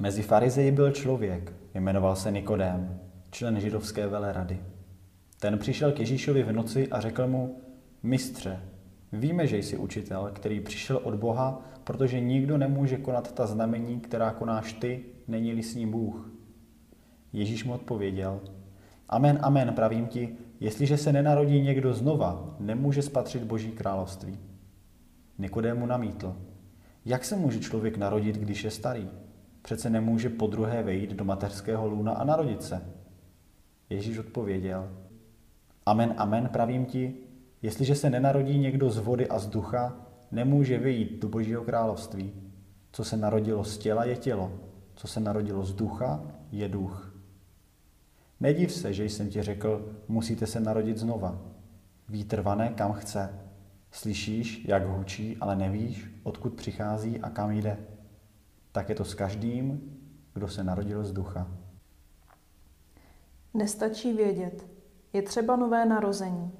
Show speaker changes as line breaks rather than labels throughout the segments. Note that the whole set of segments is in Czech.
Mezi farizeji byl člověk, jmenoval se Nikodém, člen židovské velerady. Ten přišel k Ježíšovi v noci a řekl mu, mistře, víme, že jsi učitel, který přišel od Boha, protože nikdo nemůže konat ta znamení, která konáš ty, není-li s ním Bůh. Ježíš mu odpověděl, amen, amen, pravím ti, jestliže se nenarodí někdo znova, nemůže spatřit Boží království. Nikodému namítl, jak se může člověk narodit, když je starý? Přece nemůže po druhé vejít do mateřského lůna a narodit se. Ježíš odpověděl, Amen, amen, pravím ti, jestliže se nenarodí někdo z vody a z ducha, nemůže vyjít do Božího království. Co se narodilo z těla, je tělo. Co se narodilo z ducha, je duch. Nediv se, že jsem ti řekl, musíte se narodit znova. Vítr vane kam chce. Slyšíš, jak hučí, ale nevíš, odkud přichází a kam jde. Tak je to s každým, kdo se narodil z ducha.
Nestačí vědět, je třeba nové narození.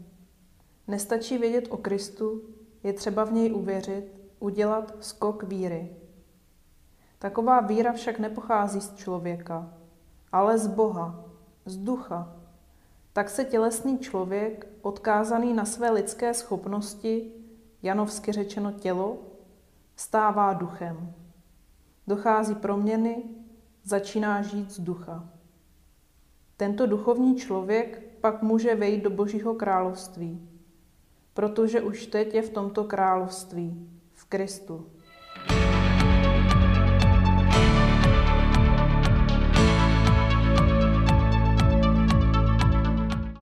Nestačí vědět o Kristu, je třeba v něj uvěřit, udělat skok víry. Taková víra však nepochází z člověka, ale z Boha, z ducha. Tak se tělesný člověk, odkázaný na své lidské schopnosti, janovsky řečeno tělo, stává duchem. Dochází proměny, začíná žít z ducha. Tento duchovní člověk pak může vejít do Božího království, protože už teď je v tomto království, v Kristu.